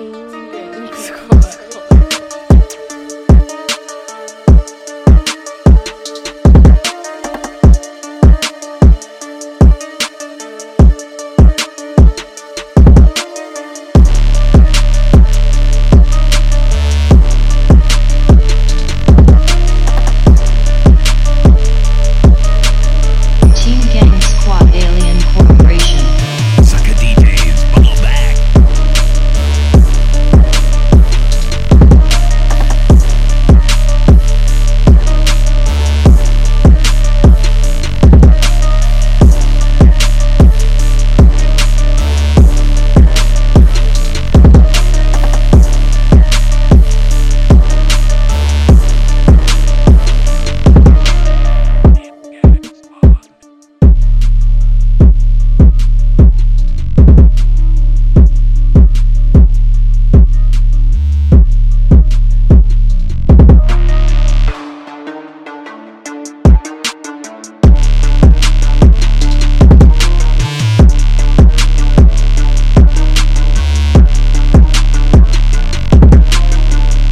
King.